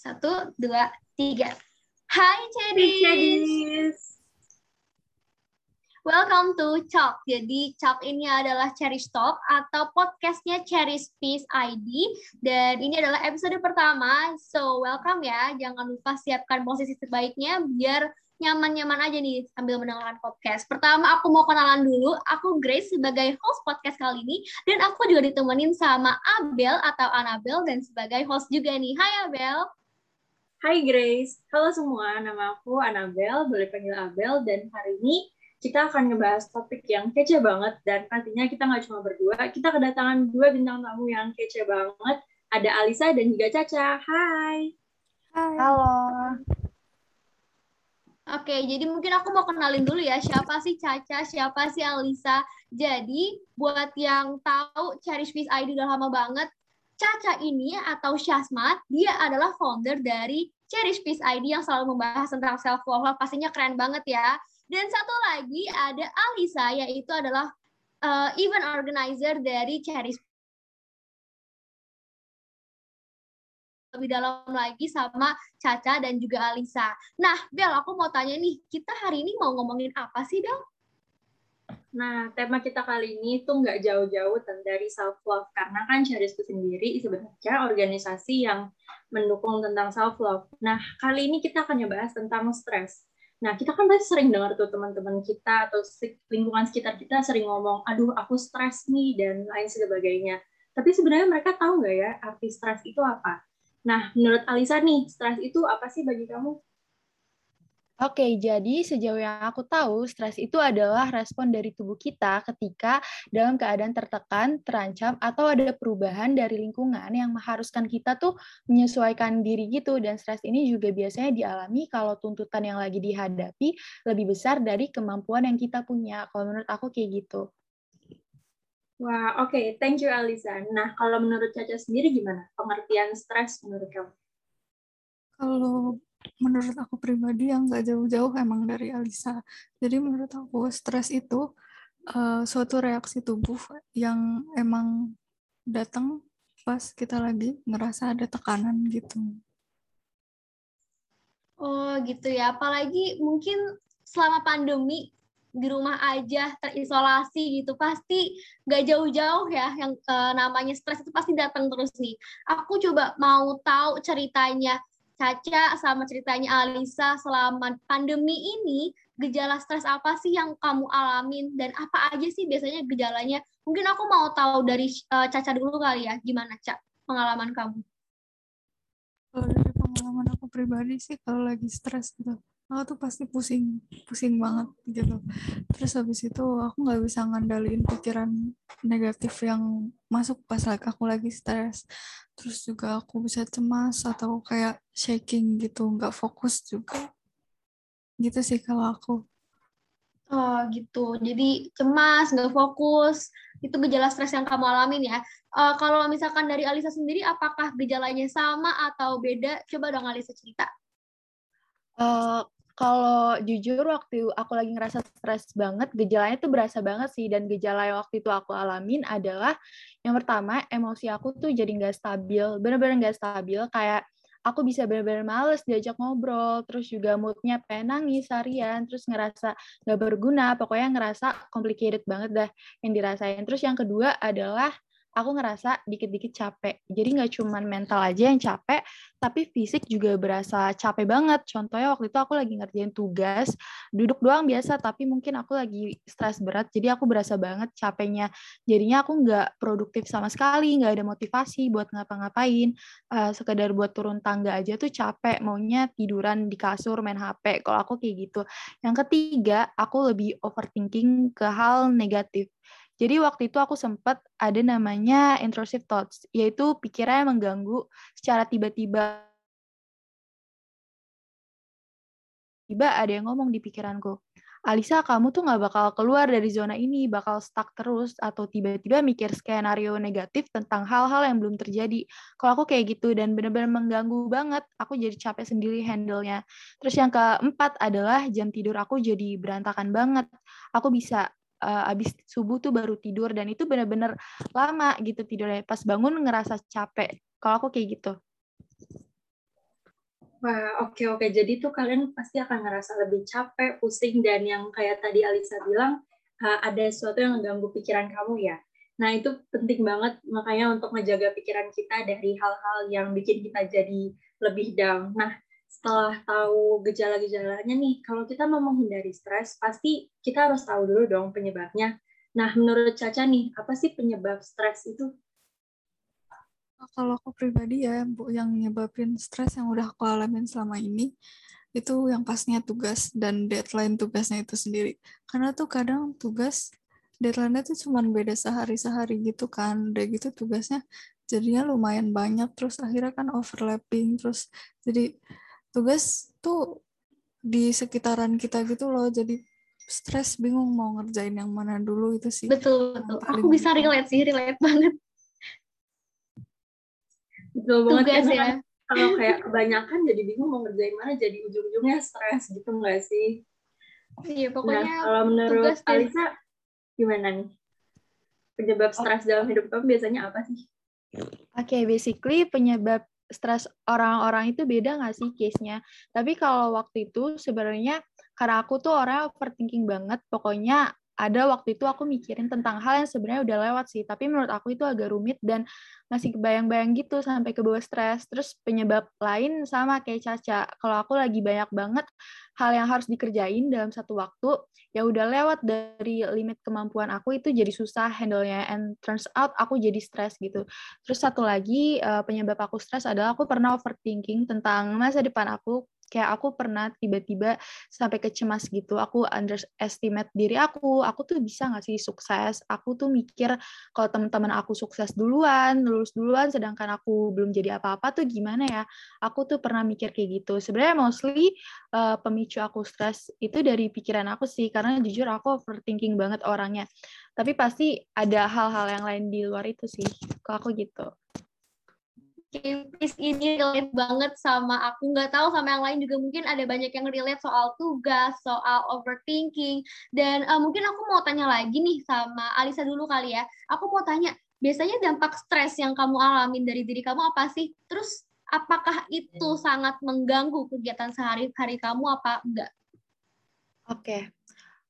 Satu, dua, tiga. Hai Ceris. Welcome to Chalk. Jadi Chalk ini adalah Cherry Talk atau podcastnya Cherry Peace ID. Dan ini adalah episode pertama. So welcome ya. Jangan lupa siapkan posisi terbaiknya biar nyaman-nyaman aja nih sambil mendengarkan podcast. Pertama aku mau kenalan dulu. Aku Grace sebagai host podcast kali ini. Dan aku juga ditemenin sama Abel atau Anabel dan sebagai host juga nih. Hai Abel. Hai Grace. Halo semua. Nama aku Anabel. Boleh panggil Abel. Dan hari ini kita akan ngebahas topik yang kece banget dan pastinya kita nggak cuma berdua, kita kedatangan dua bintang tamu yang kece banget. Ada Alisa dan juga Caca. Hai. Hai. Halo. Oke, jadi mungkin aku mau kenalin dulu ya siapa sih Caca, siapa sih Alisa. Jadi buat yang tahu Cherish Peace ID udah lama banget, Caca ini atau Syasmat, dia adalah founder dari Cherish Peace ID yang selalu membahas tentang self love. Pastinya keren banget ya. Dan satu lagi ada Alisa, yaitu adalah uh, event organizer dari Cherry lebih dalam lagi sama Caca dan juga Alisa. Nah, Bel, aku mau tanya nih, kita hari ini mau ngomongin apa sih, Bel? Nah, tema kita kali ini tuh nggak jauh-jauh dari self-love, karena kan Charis itu sendiri sebenarnya organisasi yang mendukung tentang self-love. Nah, kali ini kita akan ngebahas tentang stres. Nah, kita kan pasti sering dengar tuh teman-teman kita atau lingkungan sekitar kita sering ngomong, aduh aku stres nih, dan lain sebagainya. Tapi sebenarnya mereka tahu nggak ya arti stres itu apa? Nah, menurut Alisa nih, stres itu apa sih bagi kamu? Oke, jadi sejauh yang aku tahu, stres itu adalah respon dari tubuh kita ketika dalam keadaan tertekan, terancam, atau ada perubahan dari lingkungan yang mengharuskan kita tuh menyesuaikan diri gitu. Dan stres ini juga biasanya dialami kalau tuntutan yang lagi dihadapi lebih besar dari kemampuan yang kita punya. Kalau menurut aku kayak gitu. Wah, oke. Okay. Thank you, Alisa. Nah, kalau menurut Caca sendiri gimana pengertian stres menurut kamu? Kalau menurut aku pribadi yang nggak jauh-jauh emang dari Alisa. Jadi menurut aku stres itu uh, suatu reaksi tubuh yang emang datang pas kita lagi ngerasa ada tekanan gitu. Oh gitu ya, apalagi mungkin selama pandemi di rumah aja terisolasi gitu pasti nggak jauh-jauh ya yang uh, namanya stres itu pasti datang terus nih. Aku coba mau tahu ceritanya Caca sama ceritanya Alisa selama pandemi ini gejala stres apa sih yang kamu alamin dan apa aja sih biasanya gejalanya? Mungkin aku mau tahu dari uh, Caca dulu kali ya, gimana Caca pengalaman kamu? Kalau dari pengalaman aku pribadi sih kalau lagi stres gitu, aku tuh pasti pusing pusing banget gitu. Terus habis itu aku nggak bisa ngandalin pikiran negatif yang masuk pas lagi aku lagi stres. Terus juga aku bisa cemas atau kayak shaking gitu nggak fokus juga. Gitu sih kalau aku. Oh gitu. Jadi cemas nggak fokus itu gejala stres yang kamu alamin ya. Uh, kalau misalkan dari Alisa sendiri apakah gejalanya sama atau beda? Coba dong Alisa cerita. Uh, kalau jujur waktu aku lagi ngerasa stres banget, gejalanya tuh berasa banget sih. Dan gejala yang waktu itu aku alamin adalah yang pertama emosi aku tuh jadi nggak stabil, bener-bener nggak stabil. Kayak aku bisa bener-bener males diajak ngobrol, terus juga moodnya pengen nangis harian, terus ngerasa nggak berguna, pokoknya ngerasa complicated banget dah yang dirasain. Terus yang kedua adalah aku ngerasa dikit-dikit capek. Jadi nggak cuma mental aja yang capek, tapi fisik juga berasa capek banget. Contohnya waktu itu aku lagi ngerjain tugas, duduk doang biasa, tapi mungkin aku lagi stres berat, jadi aku berasa banget capeknya. Jadinya aku nggak produktif sama sekali, nggak ada motivasi buat ngapa-ngapain. Uh, sekedar buat turun tangga aja tuh capek, maunya tiduran di kasur, main HP. Kalau aku kayak gitu. Yang ketiga, aku lebih overthinking ke hal negatif jadi waktu itu aku sempat ada namanya intrusive thoughts, yaitu pikiran yang mengganggu secara tiba-tiba. Tiba ada yang ngomong di pikiranku, Alisa kamu tuh nggak bakal keluar dari zona ini, bakal stuck terus, atau tiba-tiba mikir skenario negatif tentang hal-hal yang belum terjadi. Kalau aku kayak gitu, dan bener-bener mengganggu banget, aku jadi capek sendiri handle-nya. Terus yang keempat adalah jam tidur aku jadi berantakan banget. Aku bisa uh, abis subuh tuh baru tidur dan itu bener-bener lama gitu tidurnya pas bangun ngerasa capek kalau aku kayak gitu Wah, oke oke. Jadi tuh kalian pasti akan ngerasa lebih capek, pusing, dan yang kayak tadi Alisa bilang, uh, ada sesuatu yang mengganggu pikiran kamu ya. Nah, itu penting banget makanya untuk menjaga pikiran kita dari hal-hal yang bikin kita jadi lebih down. Nah, setelah tahu gejala-gejalanya nih, kalau kita mau menghindari stres, pasti kita harus tahu dulu dong penyebabnya. Nah, menurut Caca nih, apa sih penyebab stres itu? Kalau aku pribadi ya, Bu, yang nyebabin stres yang udah aku alamin selama ini, itu yang pastinya tugas dan deadline tugasnya itu sendiri. Karena tuh kadang tugas, deadline-nya tuh cuma beda sehari-sehari gitu kan. Udah gitu tugasnya jadinya lumayan banyak, terus akhirnya kan overlapping, terus jadi tugas tuh di sekitaran kita gitu loh, jadi stres bingung mau ngerjain yang mana dulu itu sih. Betul, betul. Aku bisa relate sih, relate banget. Betul banget tugas ya. Kan, kalau kayak kebanyakan jadi bingung mau ngerjain mana jadi ujung-ujungnya stres gitu nggak sih? Iya pokoknya. Nah, kalau menurut Alisa gimana nih? Penyebab stres dalam hidup kamu biasanya apa sih? Oke, okay, basically penyebab stres orang-orang itu beda nggak sih case-nya? Tapi kalau waktu itu sebenarnya karena aku tuh orang overthinking banget, pokoknya ada waktu itu aku mikirin tentang hal yang sebenarnya udah lewat sih, tapi menurut aku itu agak rumit dan masih kebayang-bayang gitu sampai ke bawah stres. Terus penyebab lain sama kayak Caca. Kalau aku lagi banyak banget hal yang harus dikerjain dalam satu waktu, ya udah lewat dari limit kemampuan aku itu jadi susah handle-nya and turns out aku jadi stres gitu. Terus satu lagi eh, penyebab aku stres adalah aku pernah overthinking tentang masa depan aku kayak aku pernah tiba-tiba sampai kecemas gitu aku underestimate diri aku aku tuh bisa nggak sih sukses? Aku tuh mikir kalau teman-teman aku sukses duluan lulus duluan sedangkan aku belum jadi apa-apa tuh gimana ya? Aku tuh pernah mikir kayak gitu. Sebenarnya mostly uh, pemicu aku stres itu dari pikiran aku sih karena jujur aku overthinking banget orangnya. Tapi pasti ada hal-hal yang lain di luar itu sih kalau aku gitu Kimpis ini relate banget sama aku. Nggak tahu sama yang lain juga. Mungkin ada banyak yang relate soal tugas soal overthinking. Dan uh, mungkin aku mau tanya lagi nih sama Alisa dulu kali ya. Aku mau tanya biasanya dampak stres yang kamu alamin dari diri kamu apa sih? Terus apakah itu sangat mengganggu kegiatan sehari-hari kamu apa enggak? Oke. Okay.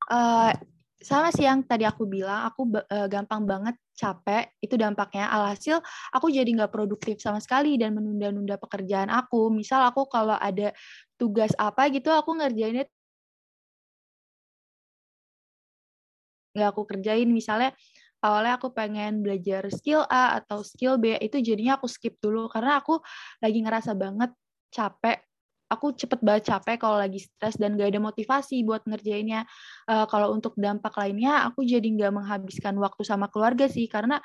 uh, eh, sama sih yang tadi aku bilang aku uh, gampang banget capek, itu dampaknya. Alhasil aku jadi nggak produktif sama sekali dan menunda-nunda pekerjaan aku. Misal aku kalau ada tugas apa gitu, aku ngerjainnya nggak aku kerjain. Misalnya awalnya aku pengen belajar skill A atau skill B, itu jadinya aku skip dulu karena aku lagi ngerasa banget capek aku cepet banget capek kalau lagi stres dan gak ada motivasi buat ngerjainnya. Uh, kalau untuk dampak lainnya, aku jadi nggak menghabiskan waktu sama keluarga sih, karena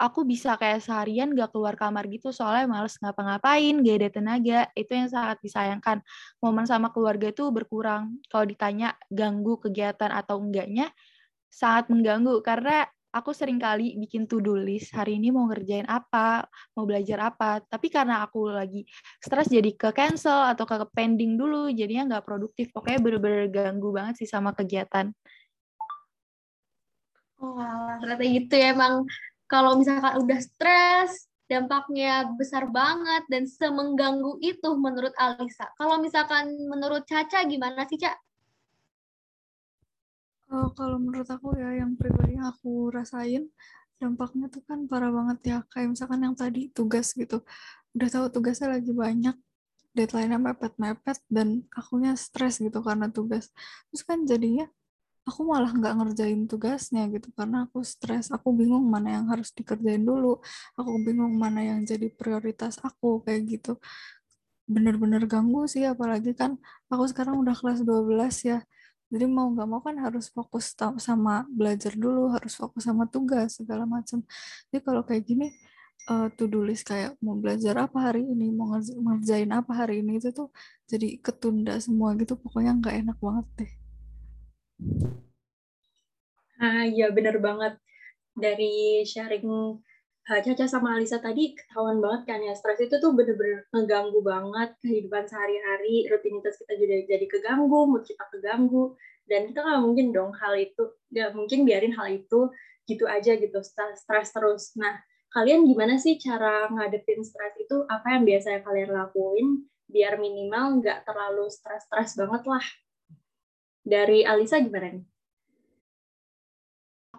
aku bisa kayak seharian gak keluar kamar gitu, soalnya males ngapa-ngapain, gak ada tenaga, itu yang sangat disayangkan. Momen sama keluarga itu berkurang. Kalau ditanya ganggu kegiatan atau enggaknya, sangat mengganggu, karena aku sering kali bikin to-do list hari ini mau ngerjain apa, mau belajar apa. Tapi karena aku lagi stres jadi ke cancel atau ke pending dulu, jadinya nggak produktif. Pokoknya bener-bener ganggu banget sih sama kegiatan. Oh, ternyata gitu ya emang kalau misalkan udah stres, dampaknya besar banget dan semengganggu itu menurut Alisa. Kalau misalkan menurut Caca gimana sih, Cak? Uh, kalau menurut aku ya, yang pribadi yang aku rasain, dampaknya tuh kan parah banget ya. Kayak misalkan yang tadi tugas gitu. Udah tahu tugasnya lagi banyak, deadline-nya mepet-mepet, dan akunya stres gitu karena tugas. Terus kan jadinya aku malah nggak ngerjain tugasnya gitu karena aku stres. Aku bingung mana yang harus dikerjain dulu. Aku bingung mana yang jadi prioritas aku kayak gitu. Bener-bener ganggu sih, apalagi kan aku sekarang udah kelas 12 ya jadi mau nggak mau kan harus fokus sama belajar dulu, harus fokus sama tugas segala macam. Jadi kalau kayak gini uh, to do list kayak mau belajar apa hari ini, mau ngerjain apa hari ini itu tuh jadi ketunda semua gitu. Pokoknya nggak enak banget deh. Ah iya bener banget dari sharing Caca sama Alisa tadi ketahuan banget kan ya stres itu tuh bener-bener ngeganggu banget kehidupan sehari-hari rutinitas kita juga jadi keganggu mood kita keganggu dan kita nggak mungkin dong hal itu nggak mungkin biarin hal itu gitu aja gitu stres terus nah kalian gimana sih cara ngadepin stres itu apa yang biasanya kalian lakuin biar minimal nggak terlalu stres-stres banget lah. Dari Alisa gimana nih?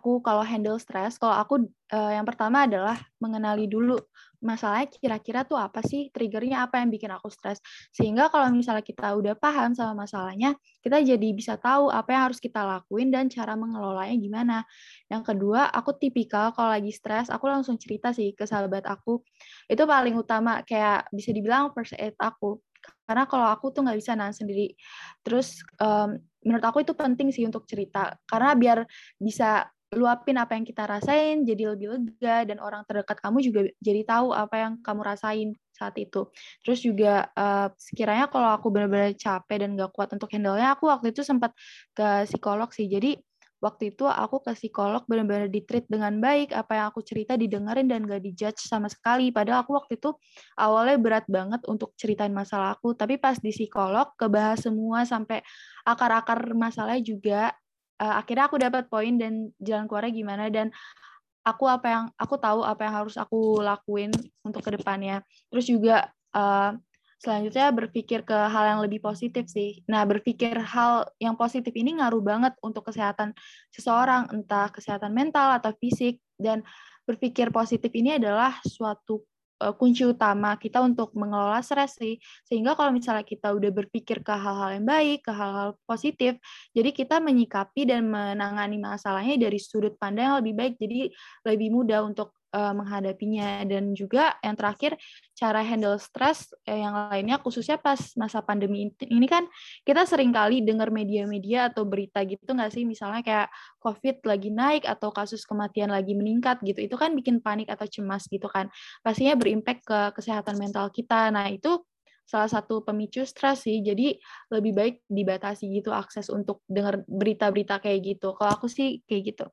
Aku kalau handle stres, kalau aku uh, yang pertama adalah mengenali dulu masalahnya kira-kira tuh apa sih triggernya apa yang bikin aku stres. Sehingga kalau misalnya kita udah paham sama masalahnya, kita jadi bisa tahu apa yang harus kita lakuin dan cara mengelolanya gimana. Yang kedua, aku tipikal kalau lagi stres, aku langsung cerita sih ke sahabat aku. Itu paling utama, kayak bisa dibilang first aid aku karena kalau aku tuh nggak bisa nahan sendiri terus um, menurut aku itu penting sih untuk cerita karena biar bisa luapin apa yang kita rasain jadi lebih lega dan orang terdekat kamu juga jadi tahu apa yang kamu rasain saat itu. Terus juga uh, sekiranya kalau aku benar-benar capek dan gak kuat untuk handle-nya, aku waktu itu sempat ke psikolog sih. Jadi waktu itu aku ke psikolog benar-benar ditreat dengan baik, apa yang aku cerita didengerin dan gak dijudge sama sekali. Padahal aku waktu itu awalnya berat banget untuk ceritain masalah aku, tapi pas di psikolog kebahas semua sampai akar-akar masalahnya juga uh, akhirnya aku dapat poin dan jalan keluarnya gimana. Dan aku apa yang aku tahu apa yang harus aku lakuin untuk ke depannya. Terus juga uh, selanjutnya berpikir ke hal yang lebih positif sih. Nah berpikir hal yang positif ini ngaruh banget untuk kesehatan seseorang entah kesehatan mental atau fisik. Dan berpikir positif ini adalah suatu uh, kunci utama kita untuk mengelola stres sih. Sehingga kalau misalnya kita udah berpikir ke hal-hal yang baik, ke hal-hal positif, jadi kita menyikapi dan menangani masalahnya dari sudut pandang yang lebih baik. Jadi lebih mudah untuk uh, menghadapinya. Dan juga yang terakhir cara handle stres eh, yang lainnya khususnya pas masa pandemi ini kan kita sering kali dengar media-media atau berita gitu nggak sih? Misalnya kayak COVID lagi naik atau kasus kematian lagi meningkat gitu. Itu kan bikin panik atau cemas gitu kan. Pastinya berimpact ke kesehatan mental kita. Nah itu salah satu pemicu stres sih. Jadi lebih baik dibatasi gitu akses untuk dengar berita-berita kayak gitu. Kalau aku sih kayak gitu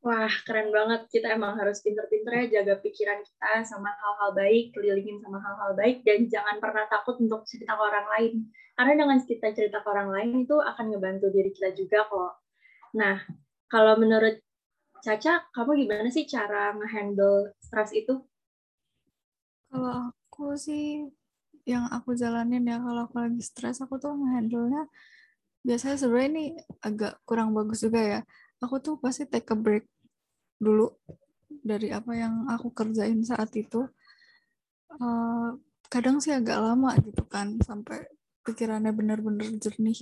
Wah, keren banget. Kita emang harus pinter-pinter ya jaga pikiran kita sama hal-hal baik, kelilingin sama hal-hal baik, dan jangan pernah takut untuk cerita ke orang lain. Karena dengan kita cerita ke orang lain itu akan ngebantu diri kita juga kok. Nah, kalau menurut Caca, kamu gimana sih cara ngehandle stres itu? Kalau aku sih, yang aku jalanin ya, kalau aku lagi stres, aku tuh ngehandle-nya biasanya sebenarnya ini agak kurang bagus juga ya aku tuh pasti take a break dulu dari apa yang aku kerjain saat itu. Uh, kadang sih agak lama gitu kan sampai pikirannya benar-benar jernih.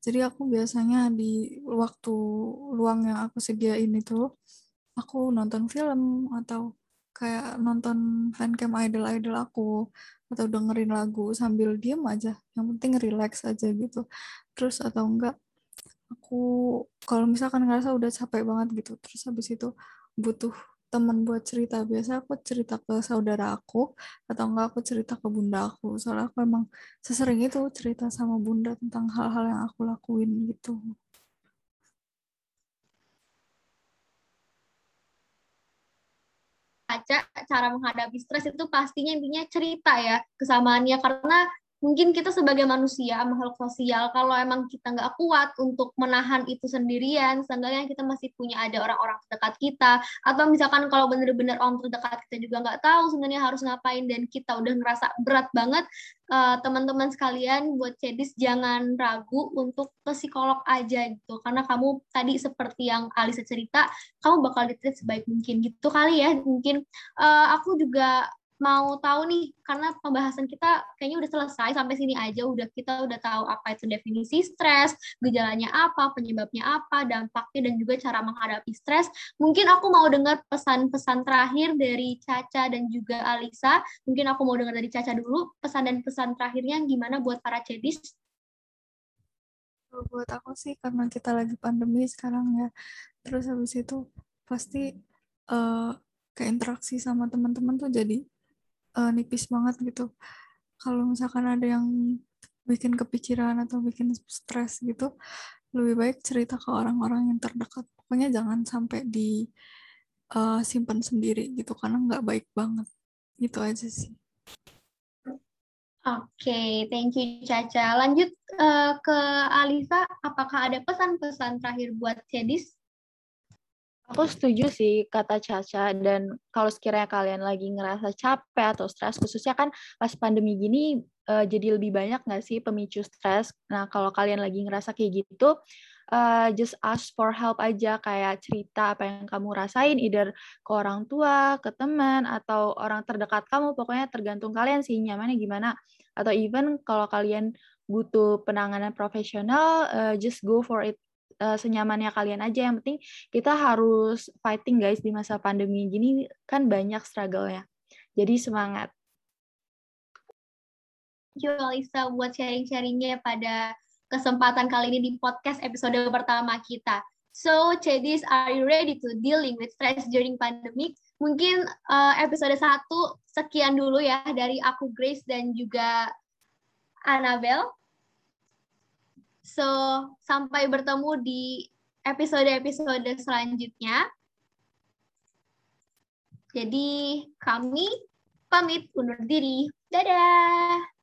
Jadi aku biasanya di waktu luang yang aku sediain itu aku nonton film atau kayak nonton fancam idol-idol aku atau dengerin lagu sambil diem aja. Yang penting relax aja gitu. Terus atau enggak aku kalau misalkan ngerasa udah capek banget gitu terus habis itu butuh teman buat cerita. Biasa aku cerita ke saudara aku atau enggak aku cerita ke bunda aku. Soalnya aku emang sesering itu cerita sama bunda tentang hal-hal yang aku lakuin gitu. Baca cara menghadapi stres itu pastinya intinya cerita ya kesamaannya. Karena mungkin kita sebagai manusia makhluk sosial kalau emang kita nggak kuat untuk menahan itu sendirian seenggaknya kita masih punya ada orang-orang terdekat kita atau misalkan kalau benar-benar orang terdekat kita juga nggak tahu sebenarnya harus ngapain dan kita udah ngerasa berat banget uh, teman-teman sekalian buat cedis jangan ragu untuk ke psikolog aja gitu. Karena kamu tadi seperti yang Alisa cerita kamu bakal ditreat sebaik mungkin. Gitu kali ya mungkin. Uh, aku juga mau tahu nih karena pembahasan kita kayaknya udah selesai sampai sini aja udah kita udah tahu apa itu definisi stres, gejalanya apa, penyebabnya apa, dampaknya dan juga cara menghadapi stres. Mungkin aku mau dengar pesan-pesan terakhir dari Caca dan juga Alisa. Mungkin aku mau dengar dari Caca dulu pesan dan pesan terakhirnya gimana buat para cedis. Buat aku sih karena kita lagi pandemi sekarang ya. Terus habis itu pasti uh, keinteraksi sama teman-teman tuh jadi uh, nipis banget gitu kalau misalkan ada yang bikin kepikiran atau bikin stres gitu lebih baik cerita ke orang-orang yang terdekat pokoknya jangan sampai di uh, simpan sendiri gitu karena nggak baik banget gitu aja sih Oke, okay, thank you Caca. Lanjut uh, ke Alisa, apakah ada pesan-pesan terakhir buat Cedis? Aku setuju sih kata Caca dan kalau sekiranya kalian lagi ngerasa capek atau stres khususnya kan pas pandemi gini uh, jadi lebih banyak nggak sih pemicu stres. Nah kalau kalian lagi ngerasa kayak gitu uh, just ask for help aja kayak cerita apa yang kamu rasain either ke orang tua, ke teman atau orang terdekat kamu pokoknya tergantung kalian sih nyamannya gimana atau even kalau kalian butuh penanganan profesional uh, just go for it uh, senyamannya kalian aja. Yang penting kita harus fighting guys di masa pandemi gini kan banyak struggle-nya. Jadi semangat. Thank you Alisa buat sharing-sharingnya pada kesempatan kali ini di podcast episode pertama kita. So, Chedis, are you ready to dealing with stress during pandemic? Mungkin uh, episode satu sekian dulu ya dari aku Grace dan juga Annabelle. So, sampai bertemu di episode-episode selanjutnya. Jadi, kami pamit undur diri. Dadah!